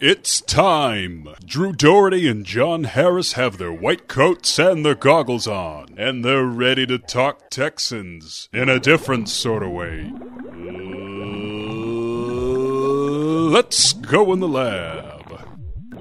It's time! Drew Doherty and John Harris have their white coats and their goggles on, and they're ready to talk Texans in a different sort of way. Uh, let's go in the lab.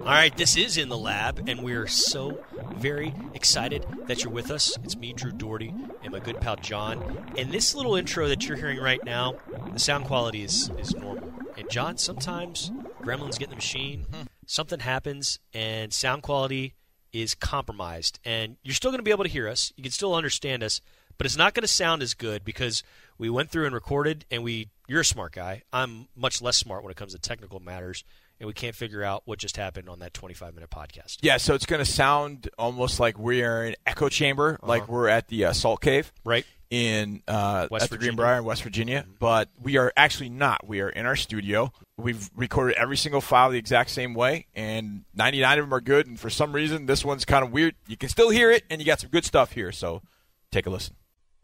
All right, this is in the lab, and we're so very excited that you're with us. It's me, Drew Doherty, and my good pal John. And this little intro that you're hearing right now, the sound quality is, is normal. And John, sometimes gremlins get in the machine, hmm. something happens, and sound quality is compromised. And you're still going to be able to hear us. You can still understand us, but it's not going to sound as good because we went through and recorded, and we. You're a smart guy. I'm much less smart when it comes to technical matters, and we can't figure out what just happened on that 25 minute podcast. Yeah, so it's going to sound almost like we are in an echo chamber, like we're at the uh, Salt Cave Right? in uh, West at Virginia. Greenbrier in West Virginia. But we are actually not. We are in our studio. We've recorded every single file the exact same way, and 99 of them are good. And for some reason, this one's kind of weird. You can still hear it, and you got some good stuff here. So take a listen.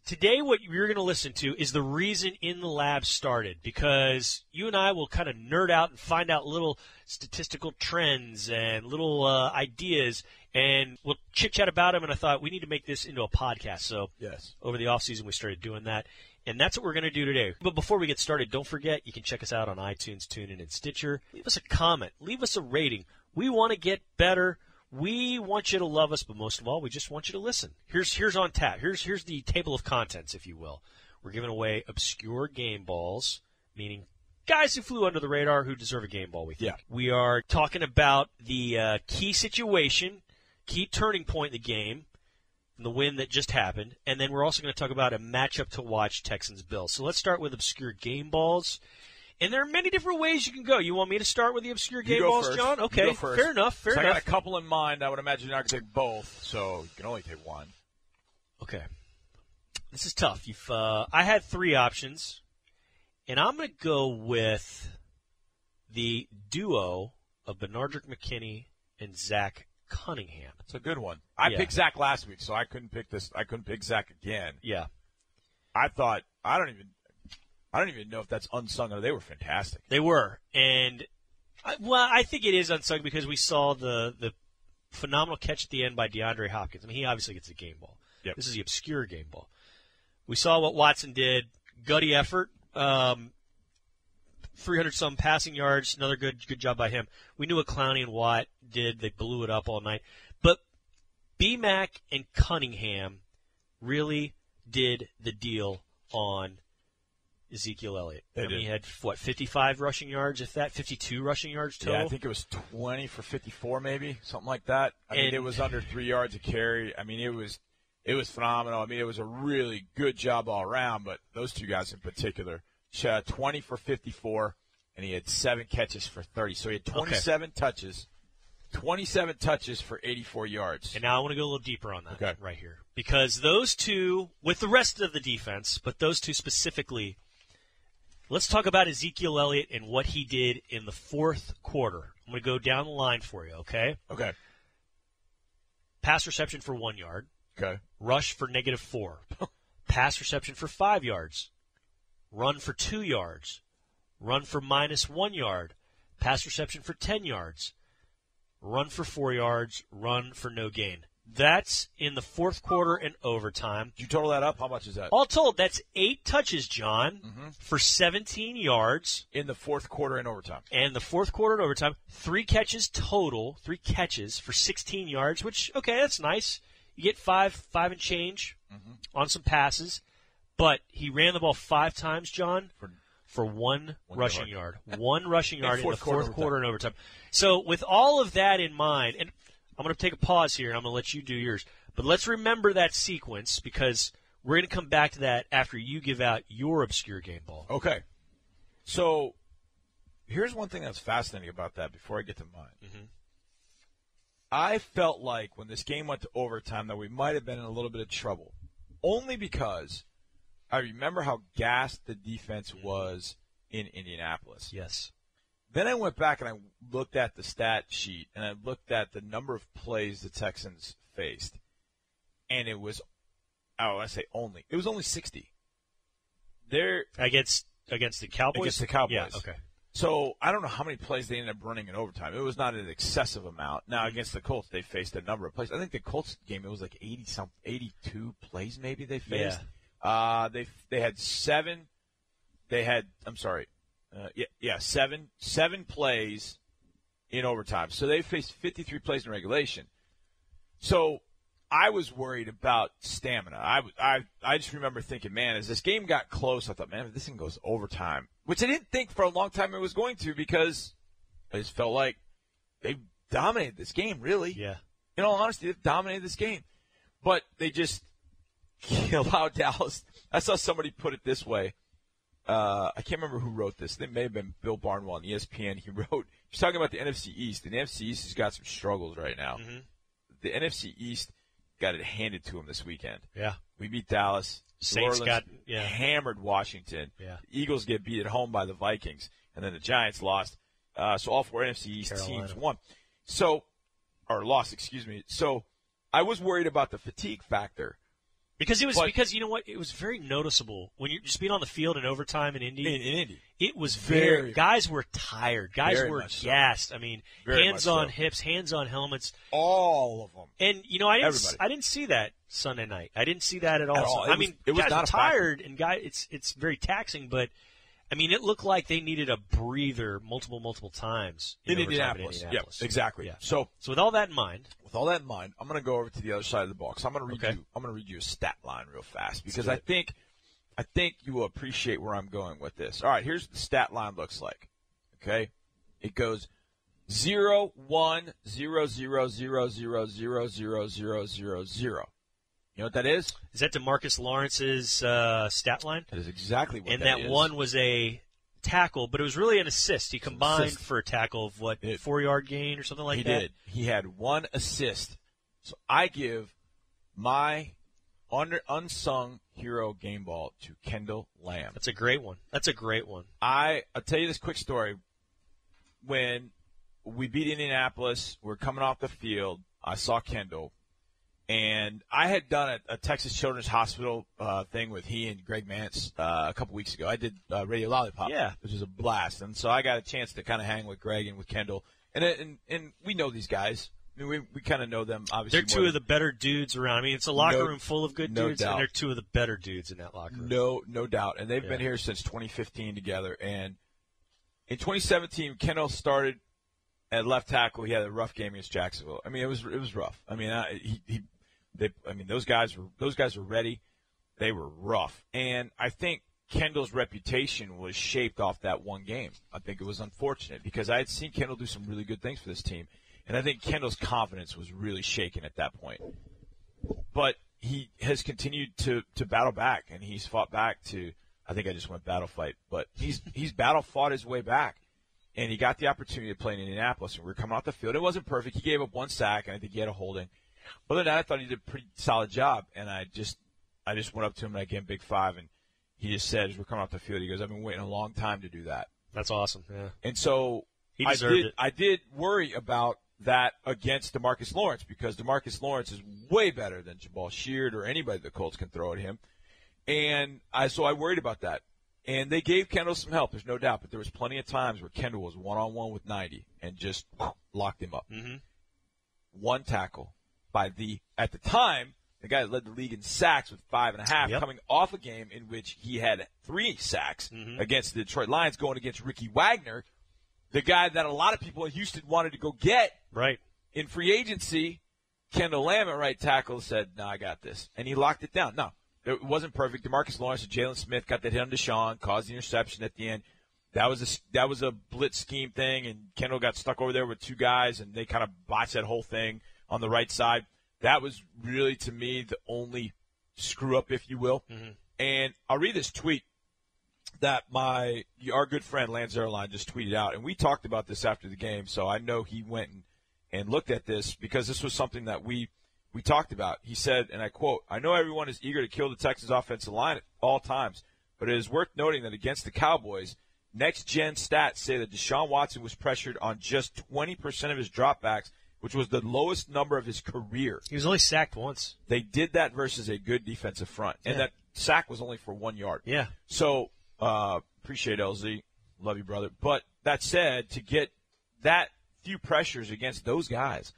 Today, what you're going to listen to is the reason In the Lab started because you and I will kind of nerd out and find out little statistical trends and little uh, ideas, and we'll chit chat about them. And I thought we need to make this into a podcast. So, Yes. over the off season, we started doing that. And that's what we're going to do today. But before we get started, don't forget you can check us out on iTunes, TuneIn, and Stitcher. Leave us a comment. Leave us a rating. We want to get better. We want you to love us, but most of all, we just want you to listen. Here's here's on tap. Here's here's the table of contents, if you will. We're giving away obscure game balls, meaning guys who flew under the radar who deserve a game ball. We think. Yeah. We are talking about the uh, key situation, key turning point in the game, the win that just happened, and then we're also going to talk about a matchup to watch Texans Bills. So let's start with obscure game balls. And there are many different ways you can go. You want me to start with the obscure game balls, first. John? Okay, fair enough. Fair So I got a couple in mind. I would imagine you're not going to take both, so you can only take one. Okay, this is tough. You've uh, I had three options, and I'm going to go with the duo of Benardrick McKinney and Zach Cunningham. It's a good one. I Yeah. picked Zach last week, so I couldn't pick this. I couldn't pick Zach again. Yeah, I thought I don't even. I don't even know if that's unsung or they were fantastic. They were, and I, well, I think it is unsung because we saw the the phenomenal catch at the end by DeAndre Hopkins. I mean, he obviously gets a game ball. Yep. This is the obscure game ball. We saw what Watson did, gutty effort, um, 300 some passing yards, another good good job by him. We knew what Clowney and Watt did; they blew it up all night. But BMAC and Cunningham really did the deal on Ezekiel Elliott. I mean, he had what 55 rushing yards, if that, 52 rushing yards total. Yeah, I think it was 20 for 54, maybe something like that. I mean, And- it was under three yards of carry. I mean, it was it was phenomenal. I mean, it was a really good job all around. But those two guys in particular, uh, 20 for 54, and he had seven catches for 30. So he had 27 touches, 27 touches for 84 yards. And now I want to go a little deeper on that Okay. right here. Because those two, with the rest of the defense, but those two specifically, let's talk about Ezekiel Elliott and what he did in the fourth quarter. I'm going to go down the line for you, okay? Okay, Pass reception for one yard, okay, rush for negative four, pass reception for five yards, run for two yards, run for minus one yard, pass reception for 10 yards, run for four yards, run for no gain. That's in the fourth quarter and overtime. Did you total that up? How much is that All told, that's eight touches, John, Mm-hmm. for 17 yards. in the fourth quarter and overtime? And the fourth quarter and overtime, three catches total, three catches for 16 yards, which, okay, that's nice. You get five, five and change Mm-hmm. on some passes, but he ran the ball five times, John, For- for one, One rushing yard. yard. One rushing yard in, fourth the fourth overtime. quarter and overtime. So with all of that in mind, and I'm going to take a pause here and I'm going to let you do yours, but let's remember that sequence because we're going to come back to that after you give out your obscure game ball. Okay. So here's one thing that's fascinating about that before I get to mine. Mhm. I felt like when this game went to overtime that we might have been in a little bit of trouble. Only because I remember how gassed the defense was in Indianapolis. Yes. Then I went back and I looked at the stat sheet and I looked at the number of plays the Texans faced. And it was oh, I say only. It was only 60. They're against against the Cowboys. Against the Cowboys. Yeah. Okay. so I don't know how many plays they ended up running in overtime. It was not an excessive amount. Now against the Colts, they faced a number of plays. I think the Colts game it was like 80 some 82 plays maybe they faced. Yeah. Uh, they they had seven. They had I'm sorry, uh, yeah yeah seven seven plays in overtime. So they faced 53 plays in regulation. So I was worried about stamina. I, I, I just remember thinking, man, as this game got close, I thought, man, if this thing goes overtime, which I didn't think for a long time it was going to because I just felt like they dominated this game, really. Yeah. In all honesty, they dominated this game. But they just allowed Dallas. I saw somebody put it this way. Uh, I can't remember who wrote this. It may have been Bill Barnwell on ESPN. He wrote, he's talking about the NFC East, and the NFC East has got some struggles right now. Mhm. The NFC East got it handed to him this weekend. Yeah. We beat Dallas. Saints got- yeah. hammered Washington. Yeah. The Eagles get beat at home by the Vikings, and then the Giants lost. Uh, so all four NFC East Carolina. teams won. So, or lost, excuse me. So, I was worried about the fatigue factor Because it was But- because you know what it was very noticeable when you're just being on the field in overtime in Indy. in, in Indy. It was very, Very- guys were tired. Guys were much so. gassed. I mean, Very hands on so. hips, hands on helmets. All of them. And you know, I didn't Everybody. I didn't see that Sunday night. I didn't see that at all. At all. I was- mean, it was guys not are tired and guy it's it's very taxing, but I mean, it looked like they needed a breather multiple multiple times In overtime Indianapolis. Indianapolis. Yep, exactly. Yeah. So, So with all that in mind, with all that in mind, I'm going to go over to the other side of the box. I'm going to read Okay. you. I'm going to read you a stat line real fast because I think, I think you will appreciate where I'm going with this. All right, here's what the stat line looks like. Okay, it goes zero one zero zero zero zero zero zero zero zero zero. You know what that is? is that Demarcus Lawrence's uh, stat line? That is exactly what and that one was a tackle, but it was really an assist. He combined assist. for a tackle of what It- four yard gain or something like he that. did. He had one assist. So I give my under unsung hero game ball to Kendall Lamm. That's a great one. That's a great one. I I'll tell you this quick story. When we beat Indianapolis, we're coming off the field. I saw Kendall, and I had done a, a Texas Children's Hospital uh, thing with he and Greg Mancz uh, a couple weeks ago. I did uh, Radio Lollipop, Yeah. which was a blast, and so I got a chance to kind of hang with Greg and with Kendall, and and and we know these guys. I mean, we we kind of know them. Obviously, They're two of the better dudes around. I mean, it's a locker No- room full of good no dudes, doubt. and they're two of the better dudes in that locker room. No, no doubt. And they've been here since 2015 together. And in 2017, Kendall started at left tackle. He had a rough game against Jacksonville. I mean, it was it was rough. I mean, I, he, he they, I mean, those guys were those guys were ready. They were rough, and I think Kendall's reputation was shaped off that one game. I think it was unfortunate because I had seen Kendall do some really good things for this team, and I think Kendall's confidence was really shaken at that point but he has continued to to battle back, and he's fought back to. I think I just went battle fight, but he's he's battle fought his way back, and he got the opportunity to play in Indianapolis. And we were coming off the field. It wasn't perfect. He gave up one sack, and I think he had a holding. Other than that, I thought he did a pretty solid job. And I just I just went up to him and I gave him big five, and he just said as we're coming off the field, he goes, "I've been waiting a long time to do that." That's awesome. Yeah. And so He I deserved did, it. I did worry about that against Demarcus Lawrence because Demarcus Lawrence is way better than Jabaal Sheard or anybody the Colts can throw at him. And I so I worried about that. And they gave Kendall some help, there's no doubt, but there was plenty of times where Kendall was one on one with 90 and just locked him up. Mhm. One tackle by the at the time the guy that led the league in sacks with five and a half, Yep. coming off a game in which he had three sacks Mhm. against the Detroit Lions, going against Ricky Wagner, the guy that a lot of people in Houston wanted to go get Right. in free agency. Kendall Lamm at right tackle said, "No, I got this," and he locked it down. No, it wasn't perfect. Demarcus Lawrence and Jaylon Smith got that hit on Deshaun, caused the interception at the end. That was a that was a blitz scheme thing, and Kendall got stuck over there with two guys, and they kind of botched that whole thing on the right side. That was really, to me, the only screw up, if you will. Mm-hmm. And I'll read this tweet that my our good friend Lance Zierlein just tweeted out, and we talked about this after the game, so I know he went and, and looked at this because this was something that we we talked about. He said, and I quote: "I know everyone is eager to kill the Texans' offensive line at all times, but it is worth noting that against the Cowboys, next gen stats say that Deshaun Watson was pressured on just 20% of his dropbacks, which was the lowest number of his career. He was only sacked once. They did that versus a good defensive front, and Yeah. that sack was only for one yard. Yeah. So uh, appreciate LZ, love you, brother. But that said, to get that few pressures against those guys,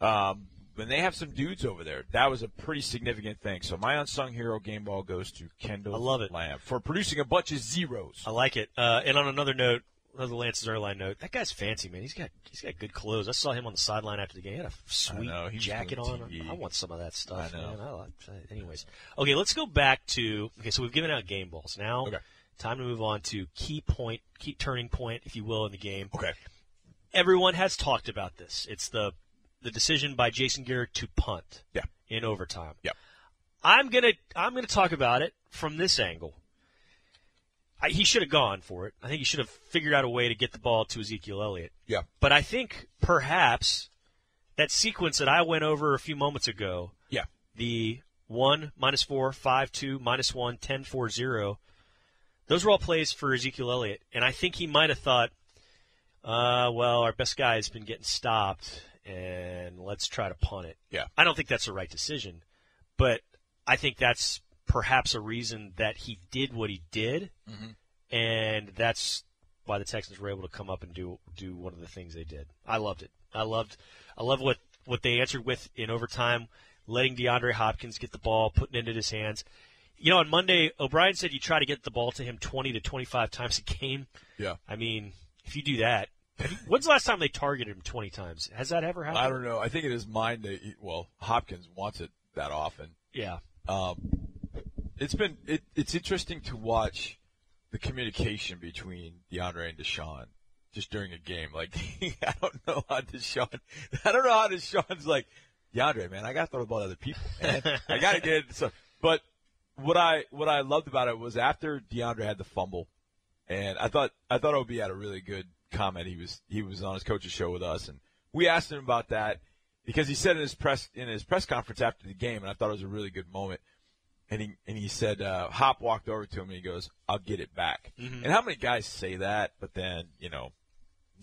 um, when they have some dudes over there, that was a pretty significant thing. So my unsung hero game ball goes to Kendall I love it. Lamm for producing a bunch of zeros. I like it. Uh, and on another note, another Lance's Zierlein note, that guy's fancy, man. He's got he's got good clothes. I saw him on the sideline after the game. He had a sweet know, jacket on. I want some of that stuff. I know. Man. I like, anyways, okay, let's go back to okay. So we've given out game balls. Now, Okay. time to move on to key point, key turning point, if you will, in the game. Okay. Everyone has talked about this. It's the the decision by Jason Garrett to punt. Yeah. In overtime. Yep. I'm gonna I'm gonna talk about it from this angle. I, he should have gone for it. I think he should have figured out a way to get the ball to Ezekiel Elliott. Yeah. But I think perhaps that sequence that I went over a few moments ago, Yeah. the one minus four, five two, minus one, ten four zero, those were all plays for Ezekiel Elliott, and I think he might have thought, uh, well, our best guy has been getting stopped, and let's try to punt it. Yeah. I don't think that's the right decision, but I think that's perhaps a reason that he did what he did, mm-hmm. and that's why the Texans were able to come up and do do one of the things they did. I loved it. I loved I love what what they answered with in overtime, letting DeAndre Hopkins get the ball, putting it into his hands. You know, on Monday, O'Brien said you try to get the ball to him 20 to 25 times a game. Yeah. I mean, if you do that, when's the last time they targeted him 20 times? Has that ever happened? I don't know. I think in his mind, that well, Hopkins wants it that often. Yeah. Um, it's been it, it's interesting to watch the communication between DeAndre and Deshaun just during a game. Like I don't know how Deshaun, I don't know how Deshaun's like DeAndre, man. I got to throw the ball to other people, man. I got to get it. So, but what I what I loved about it was after DeAndre had the fumble, and I thought I thought Ob had a really good comment. He was he was on his coach's show with us, and we asked him about that because he said in his press in his press conference after the game, and I thought it was a really good moment. And he and he said uh, Hop walked over to him and he goes, "I'll get it back." And how many guys say that, but then you know,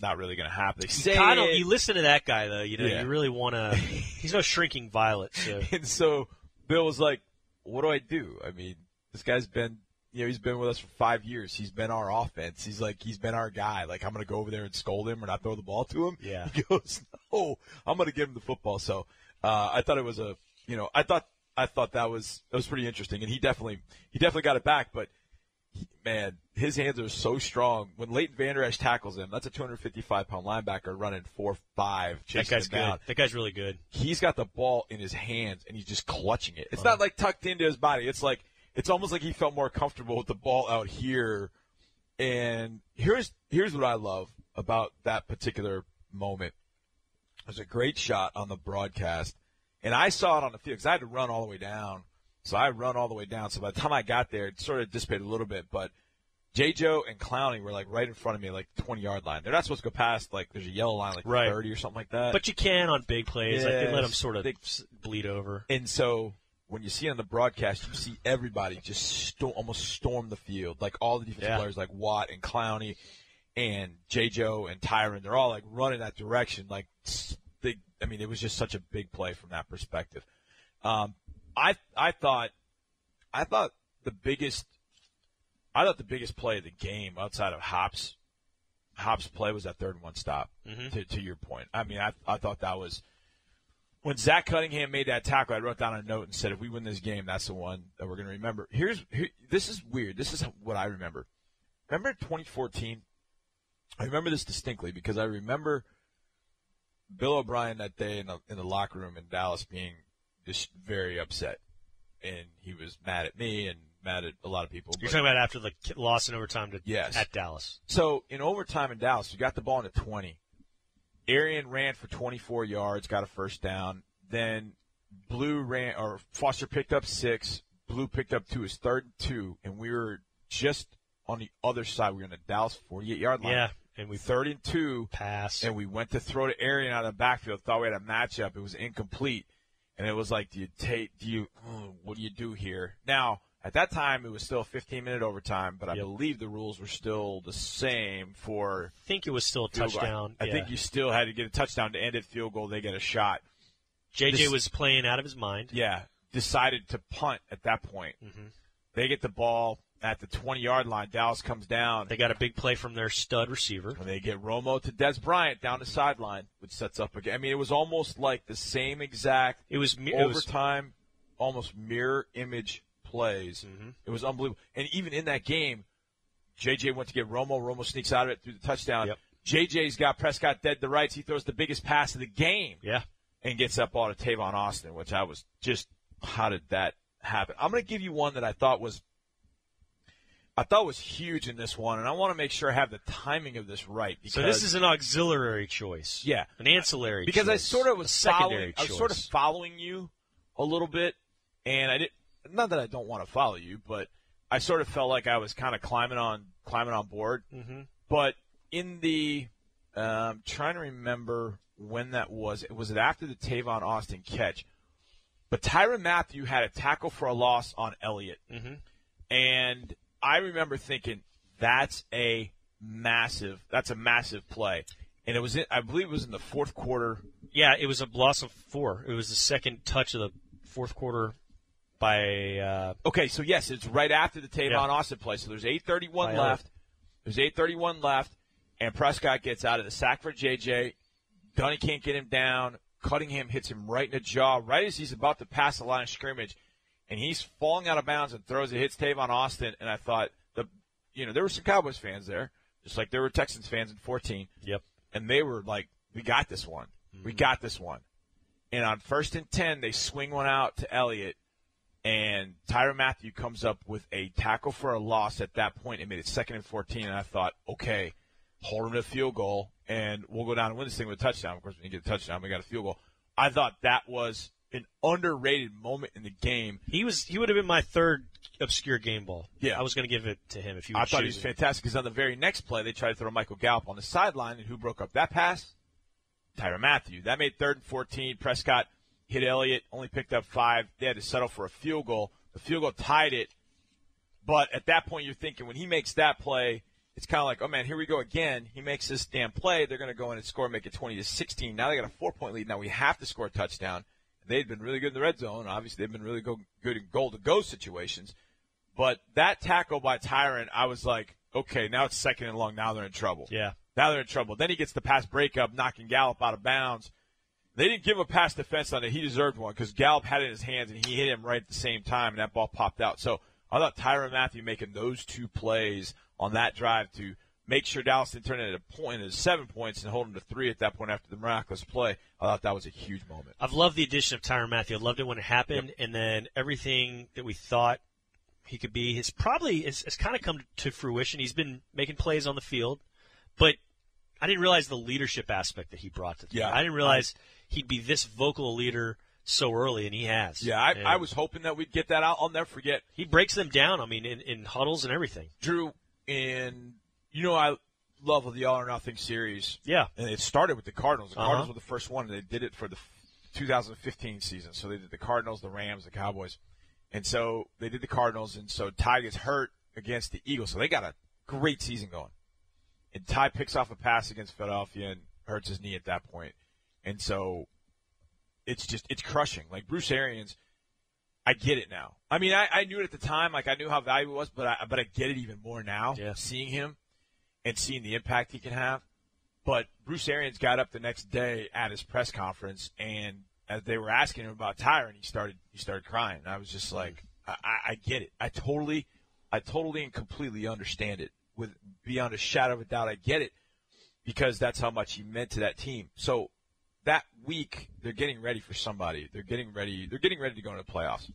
not really going to happen. They say Kind of, you listen to that guy though, you know, Yeah. you really want to. He's no shrinking violet. So and so Bill was like, "What do I do? I mean, this guy's been, you know, he's been with us for five years. He's been our offense. He's like, he's been our guy. Like, I'm gonna go over there and scold him or not throw the ball to him." Yeah. He goes, "No, I'm gonna give him the football." So uh, I thought it was a, you know, I thought I thought that was that was pretty interesting, and he definitely he definitely got it back, but. he- Man, his hands are so strong. When Leighton Vander Esch tackles him, that's a 255 pound linebacker running four five. that guy's him good. down That guy's really good. he's got the ball in his hands and he's just clutching it. It's not like tucked into his body. It's like it's almost like he felt more comfortable with the ball out here. And here's here's what I love about that particular moment. There's a great shot on the broadcast, and I saw it on the field because I had to run all the way down. So I run all the way down. So by the time I got there, it sort of dissipated a little bit, but. J. Joe and Clowney were like right in front of me, like 20 yard line. They're not supposed to go past, like, there's a yellow line, like Right. 30 or something like that. But you can on big plays. Like they let them sort of They- bleed over. And so when you see it on the broadcast, you see everybody just sto- almost storm the field. Like all the defensive Yeah. players, like Watt and Clowney and J. Joe and Tyrann, they're all like running that direction. Like they, I mean, it was just such a big play from that perspective. Um, I I thought, I thought the biggest, I thought the biggest play of the game outside of Hops, Hops' play was that third and one stop. Mhm. To to your point, I mean, I I thought that was when Zach Cunningham made that tackle, I wrote down a note and said, if we win this game, that's the one that we're going to remember. Here's here, this is weird. This is what I remember. Remember 2014? I remember this distinctly because I remember Bill O'Brien that day in the in the locker room in Dallas being just very upset, and he was mad at me and mad at a lot of people. You're but- talking about after the loss in overtime to Yes. at Dallas. so in overtime in Dallas, we got the ball in the 20. Arian ran for 24 yards, got a first down. Then Blue ran, or Foster picked up six. Blue picked up two. His third and two, and we were just on the other side. We were in the Dallas 48 yard line. Yeah, and we Third and two, pass. and we went to throw to Arian out of the backfield. Thought we had a matchup. It was incomplete, and it was like, do you take? Do you? oh, what do you do here? Now At that time, it was still 15 minute overtime, but I Yep. believe the rules were still the same for I think it was still a touchdown. I yeah. think you still had to get a touchdown to end it. Field goal, they get a shot. JJ this- was playing out of his mind. Yeah, decided to punt at that point. Mm-hmm. They get the ball at the 20 yard line. Dallas comes down. They got a big play from their stud receiver. And they get Romo to Dez Bryant down the sideline, which sets up again. I mean, it was almost like the same exact It was mi- it was overtime, almost mirror image plays. Mhm. It was unbelievable. And even in that game, JJ went to get Romo. Romo sneaks out of it through the touchdown. Yep. JJ's got Prescott dead to rights. He throws the biggest pass of the game yeah. and gets that ball to Tavon Austin, which I was just, how did that happen? I'm going to give you one that I thought was, I thought was huge in this one, and I want to make sure I have the timing of this right. Because, So this is an auxiliary choice. Yeah. An ancillary because I sort of was secondary following, I was sort of following you a little bit, and I did not that I don't want to follow you, but I sort of felt like I was kind of climbing on climbing on board. Mhm. But in the um, trying to remember when that was, was it after the Tavon Austin catch? But Tyrann Mathieu had a tackle for a loss on Elliott, Mhm. and I remember thinking that's a massive that's a massive play, and it was in, I believe it was in the fourth quarter Yeah, it was a loss of four. It was the second touch of the fourth quarter by uh, Okay, so yes, it's right after the Tavon Yeah. Austin play. So there's 8:31 By left. There's 8:31 left, and Prescott gets out of the sack for JJ. Dunny can't get him down. Cunningham hits him right in the jaw, right as he's about to pass the line of scrimmage, and he's falling out of bounds and throws it. Hits Tavon Austin, and I thought the, you know, there were some Cowboys fans there, just like there were Texans fans in 14, yep. and they were like, "We got this one. We got this one." And on first and ten, they swing one out to Elliott, and Tyrann Mathieu comes up with a tackle for a loss at that point. It made it second and 14, and I thought, okay, hold him to a field goal, and we'll go down and win this thing with a touchdown. Of course, when you get a touchdown, we got a field goal. I thought that was an underrated moment in the game. He was he would have been my third obscure game ball. Yeah. I was going to give it to him if you. I thought he was fantastic because on the very next play, they tried to throw Michael Gallup on the sideline, and who broke up that pass? Tyrann Mathieu. That made third and 14. Prescott hit Elliott, only picked up five. They had to settle for a field goal. The field goal tied it. But at that point, you're thinking when he makes that play, it's kind of like, oh man, here we go again. He makes this damn play. They're going to go in and score, make it 20 to 16. Now they got a four point lead. Now we have to score a touchdown. They'd been really good in the red zone. Obviously, they've been really go, good in goal to go situations. But that tackle by Tyrann, I was like, okay, now it's second and long. Now they're in trouble. Yeah. Now they're in trouble. Then he gets the pass breakup, knocking Gallup out of bounds. They didn't give a pass defense on it. He deserved one because Gallup had it in his hands and he hit him right at the same time, and that ball popped out. So I thought Tyrann Mathieu making those two plays on that drive to make sure Dallas didn't turn it into a point, into seven points, and hold him to three at that point after the miraculous play. I thought that was a huge moment. I've loved the addition of Tyrann Mathieu. I loved it when it happened, and then everything that we thought he could be has probably has, has kind of come to fruition. He's been making plays on the field, but I didn't realize the leadership aspect that he brought to the Yeah, team. I didn't realize he'd be this vocal a leader so early, and he has. Yeah, I, And I was hoping that we'd get that out. I'll never forget He breaks them down. I mean, in, in huddles and everything. Drew and you know I love the All or Nothing series. Yeah. and it started with the Cardinals. The Uh-huh. Cardinals were the first one, and they did it for the 2015 season. So they did the Cardinals, the Rams, the Cowboys, and so they did the Cardinals, and so Ty gets hurt against the Eagles. So they got a great season going, and Ty picks off a pass against Philadelphia and hurts his knee at that point, and so it's just it's crushing. Like Bruce Arians. I get it now. I mean, I, I knew it at the time, like I knew how valuable it was, but I but I get it even more now. Yeah. Seeing him and seeing the impact he can have. But Bruce Arians got up the next day at his press conference, and as they were asking him about Tyrann, he started he started crying. I was just like, I, I, I get it. I totally, I totally and completely understand it. With beyond a shadow of a doubt, I get it because that's how much he meant to that team. So that week, they're getting ready for somebody. They're getting ready. They're getting ready to go into the playoffs.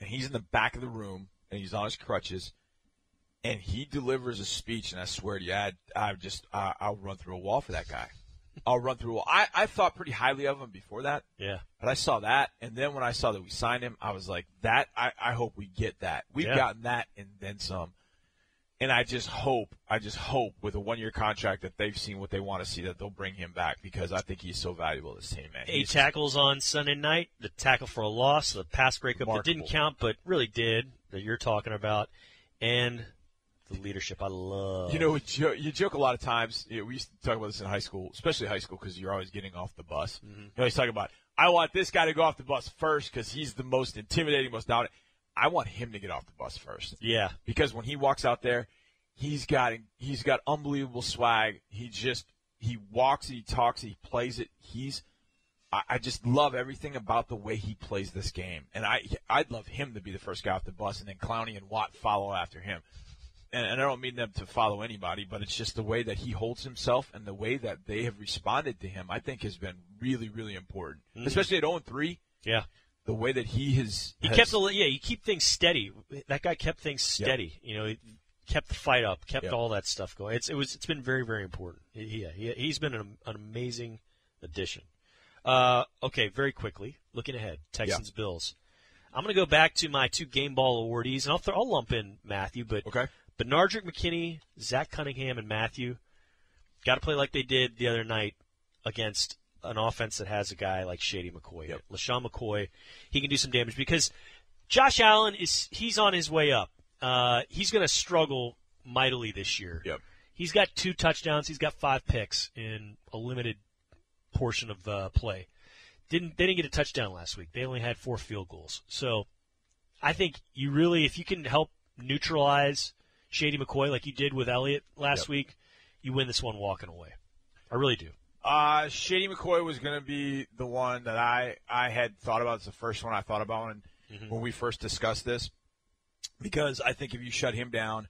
And he's in the back of the room, and he's on his crutches, and he delivers a speech. And I swear to you, I, I just, I, I'll run through a wall for that guy. I'll run through a wall. I, I thought pretty highly of him before that, Yeah. but I saw that, and then when I saw that we signed him, I was like, that. I, I hope we get that. We've Yeah. gotten that and then some. And I just hope, I just hope with a one year contract that they've seen what they want to see that they'll bring him back because I think he's so valuable to this team, man. Eight He's- tackles on Sunday night, the tackle for a loss, the pass breakup that didn't count but really did that you're talking about, and the leadership I love. You know, jo- you joke a lot of times. You know, we used to talk about this in high school, especially high school, because you're always getting off the bus. Mm-hmm. You always talk about, I want this guy to go off the bus first because he's the most intimidating, most dominant. I want him to get off the bus first yeah, because when he walks out there, he's got he's got unbelievable swag. He just he walks, he talks, he plays it. He's I, I just love everything about the way he plays this game, and I I'd love him to be the first guy off the bus, and then Clowney and Watt follow after him. And, and I don't mean them to follow anybody, but it's just the way that he holds himself and the way that they have responded to him. I think has been really really important, mm-hmm. especially at 0 3. yeah. The way that he has He has- kept the yeah. You keep things steady. That guy kept things steady. You know, he kept the fight up, kept all that stuff going. It's it was it's been very very important. He, yeah, he, he's been an, an amazing addition. Uh, okay, very quickly looking ahead, Texans Bills. I'm going to go back to my two game ball awardees, and I'll throw, I'll lump in Mathieu, but okay. Benardrick McKinney, Zach Cunningham, and Mathieu got to play like they did the other night against an offense that has a guy like Shady McCoy. Yep. LeSean McCoy, he can do some damage because Josh Allen is he's on his way up. Uh, he's going to struggle mightily this year. Yep. He's got two touchdowns. He's got five picks in a limited portion of uh, play. Didn't they didn't get a touchdown last week? They only had four field goals. So I think you really, if you can help neutralize Shady McCoy like you did with Elliott last Yep. week, you win this one walking away. I really do. Uh, Shady McCoy was going to be the one that I, I had thought about. It's the first one I thought about when, when we first discussed this. Because I think if you shut him down,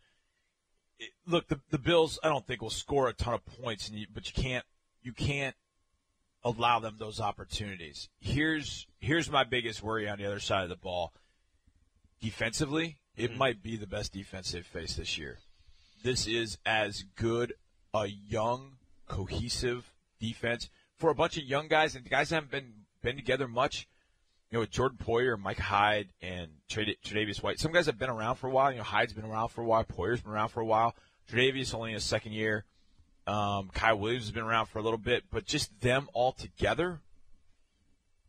it, look, the, the Bills, I don't think will score a ton of points, and you, but you can't, you can't allow them those opportunities. Here's, here's my biggest worry on the other side of the ball. Defensively, it might be the best defense they've faced this year. This is as good a young, cohesive defense for a bunch of young guys, and the guys haven't been been together much. You know, with Jordan Poyer, Micah Hyde, and Tre'Davious White. Some guys have been around for a while. You know, Hyde's been around for a while. Poyer's been around for a while. Tre'Davious only in his second year. Um, Kyle Williams has been around for a little bit, but just them all together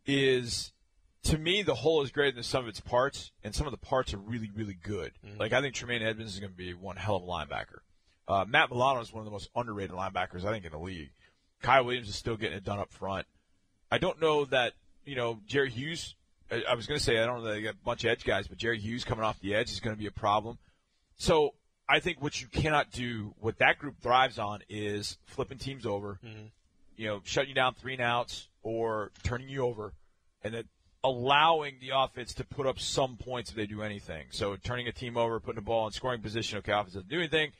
is, to me, the whole is greater than some of its parts, and some of the parts are really, really good. Like I think Tremaine Edmunds is going to be one hell of a linebacker. Uh, Matt Milano is one of the most underrated linebackers I think in the league. Kyle Williams is still getting it done up front. I don't know that you know Jerry Hughes. I, I was going to say I don't know that they got a bunch of edge guys, but Jerry Hughes coming off the edge is going to be a problem. So I think what you cannot do, what that group thrives on, is flipping teams over. Mm-hmm. You know, shutting you down three and outs or turning you over, and then allowing the offense to put up some points if they do anything. So turning a team over, putting the ball in scoring position. Okay, offense doesn't do anything,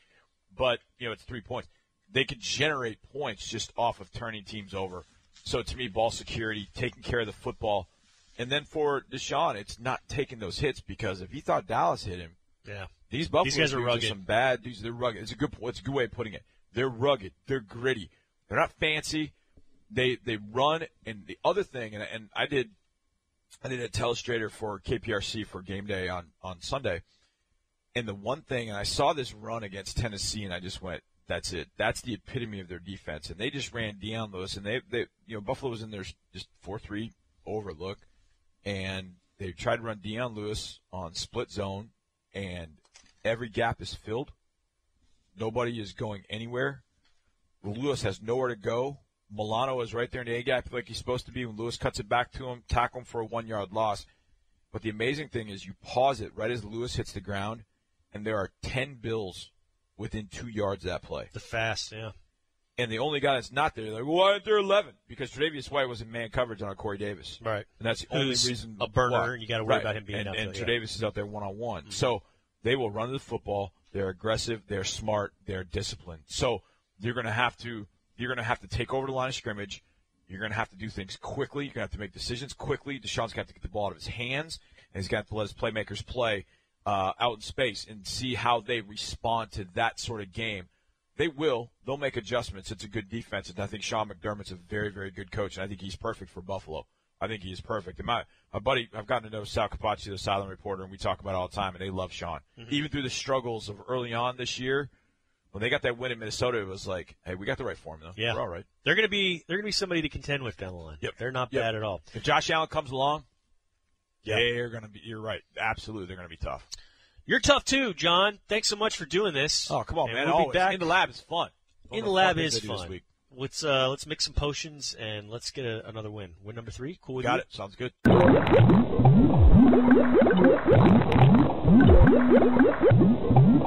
but you know it's three points. They could generate points just off of turning teams over. So to me, ball security, taking care of the football, and then for Deshaun, it's not taking those hits because if he thought Dallas hit him, Yeah. these Buffalo These guys are rugged. some bad dudes. They're rugged. It's a good. It's a good way of putting it. They're rugged. They're gritty. They're not fancy. They they run. And the other thing, and, and I did, I did a telestrator for KPRC for game day on on Sunday. And the one thing, and I saw this run against Tennessee, and I just went, "That's it. That's the epitome of their defense." And they just ran Dion Lewis, and they they you know Buffalo was in their just four three overlook, and they tried to run Dion Lewis on split zone, and every gap is filled. Nobody is going anywhere. Lewis has nowhere to go. Milano is right there in the A gap like he's supposed to be. When Lewis cuts it back to him, tackle him for a one yard loss. But the amazing thing is you pause it right as Lewis hits the ground, and there are 10 Bills within two yards of that play. The fast, yeah. And the only guy that's not there, they're like, why aren't there 11? Because Tre'Davious White was in man coverage on Corey Davis. Right. And that's the only Who's reason. a burner, why. and you gotta worry Right. about him being and, out And there, yeah. Tre'Davious is out there one on one. So they will run the football. They're aggressive. They're smart. They're disciplined. So you're going to have to you're going to have to take over the line of scrimmage. You're going to have to do things quickly. You're going to have to make decisions quickly. Deshaun's going to have to get the ball out of his hands, and he's going to have to let his playmakers play uh, out in space and see how they respond to that sort of game. They will. They'll make adjustments. It's a good defense, and I think Sean McDermott's a very, very good coach, and I think he's perfect for Buffalo. I think he is perfect. And my, my buddy, I've gotten to know Sal Capaccio, the silent reporter, and we talk about it all the time, and they love Sean. Mm-hmm. Even through the struggles of early on this year, when they got that win in Minnesota, it was like, hey, we got the right formula. Yeah. We're all right. They're going to be they're going to be somebody to contend with down the line. Yep. They're not Yep. bad at all. If Josh Allen comes along, Yeah. they're going to be, you're right. Absolutely, they're going to be tough. You're tough too, John. Thanks so much for doing this. Oh, come on, And man. We'll Always. be back. In the lab is fun. One In the lab is things this fun. week. Let's uh, let's mix some potions and let's get a, another win. Win number three. Cool with Got you? it. Sounds good. Thank you.